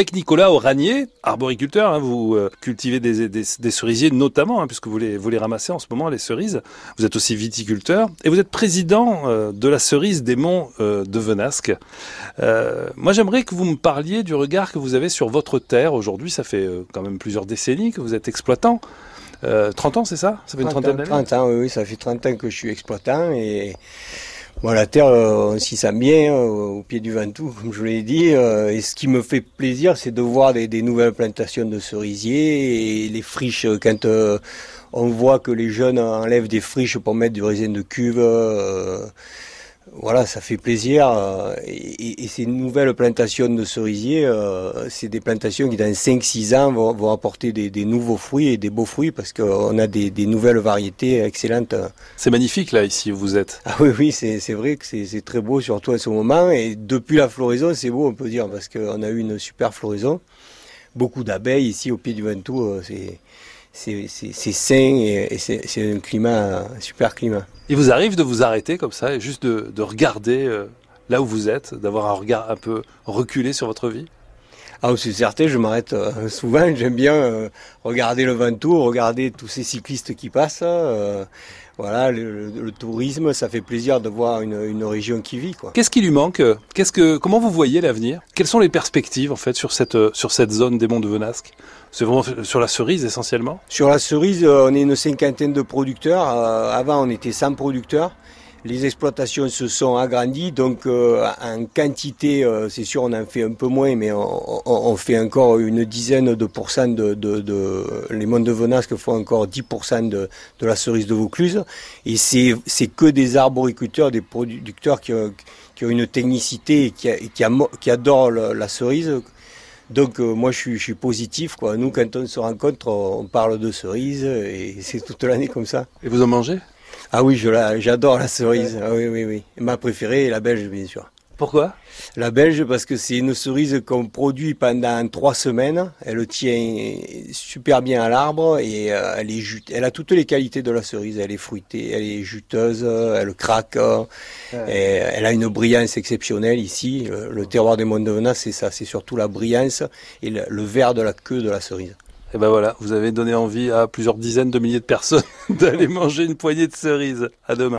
avec Nicolas Oranier, arboriculteur. Hein, vous euh, cultivez des, des, des, cerisiers notamment, hein, puisque vous les, vous les ramassez en ce moment, les cerises. Vous êtes aussi viticulteur et vous êtes président euh, de la cerise des monts euh, de Venasque. moi, j'aimerais que vous me parliez du regard que vous avez sur votre terre. Aujourd'hui, ça fait quand même plusieurs décennies que vous êtes exploitant. 30 ans, c'est ça? Ça fait une trentaine d'années? 30 ans, oui, ça fait 30 ans que je suis exploitant et Bon, la terre, euh, si ça bien, euh, au pied du Ventoux, comme je l'ai dit. Euh, et ce qui me fait plaisir, c'est de voir des, des, nouvelles plantations de cerisiers et les friches. Quand on voit que les jeunes enlèvent des friches pour mettre du raisin de cuve, voilà, ça fait plaisir. Euh, et, ces nouvelles plantations de cerisiers, euh, c'est des plantations qui, dans 5-6 ans, vont, apporter des, nouveaux fruits et des beaux fruits parce qu'on a des, nouvelles variétés excellentes. C'est magnifique, là, ici où vous êtes. Ah oui, oui, c'est vrai que c'est très beau, surtout à ce moment. Et depuis la floraison, c'est beau, on peut dire, parce qu'on a eu une super floraison. Beaucoup d'abeilles ici au pied du Ventoux, euh, c'est c'est sain et, c'est un climat, super climat. Il vous arrive de vous arrêter comme ça et juste de, de regarder euh, là où vous êtes, d'avoir un regard un peu reculé sur votre vie? Ah, c'est certain, je m'arrête euh, souvent. J'aime bien euh, regarder le Ventoux, regarder tous ces cyclistes qui passent. voilà, le, tourisme, ça fait plaisir de voir une, une région qui vit. Qu'est-ce qui lui manque Qu'est-ce que, comment vous voyez l'avenir? Quelles sont les perspectives en fait sur cette sur cette zone des monts de Venasque? C'est vraiment sur la cerise essentiellement? Sur la cerise, euh, on est une cinquantaine de producteurs. Euh, avant, on était 100 producteurs. Les exploitations se sont agrandies, donc euh, en quantité, c'est sûr, on en fait un peu moins, mais on, fait encore une dizaine de pourcents de, les monts de Venasque font encore 10% de, la cerise de Vaucluse, et c'est que des arboriculteurs, des producteurs qui, ont une technicité et qui, adorent la cerise donc euh, moi je suis, positif. Nous quand on se rencontre on parle de cerises et c'est toute l'année comme ça. Et vous en mangez? Ah oui, je j'adore la cerise. Ah oui oui oui. Ma préférée est la belge bien sûr. Pourquoi? La belge parce que c'est une cerise qu'on produit pendant trois semaines. Elle tient super bien à l'arbre et euh, elle est elle a toutes les qualités de la cerise. Elle est fruitée, elle est juteuse, elle craque. elle a une brillance exceptionnelle ici. Le, terroir des Monts de Venas, c'est ça, c'est surtout la brillance et le vert de la queue de la cerise. Et ben voilà, vous avez donné envie à plusieurs dizaines de milliers de personnes d'aller manger une poignée de cerises. À demain.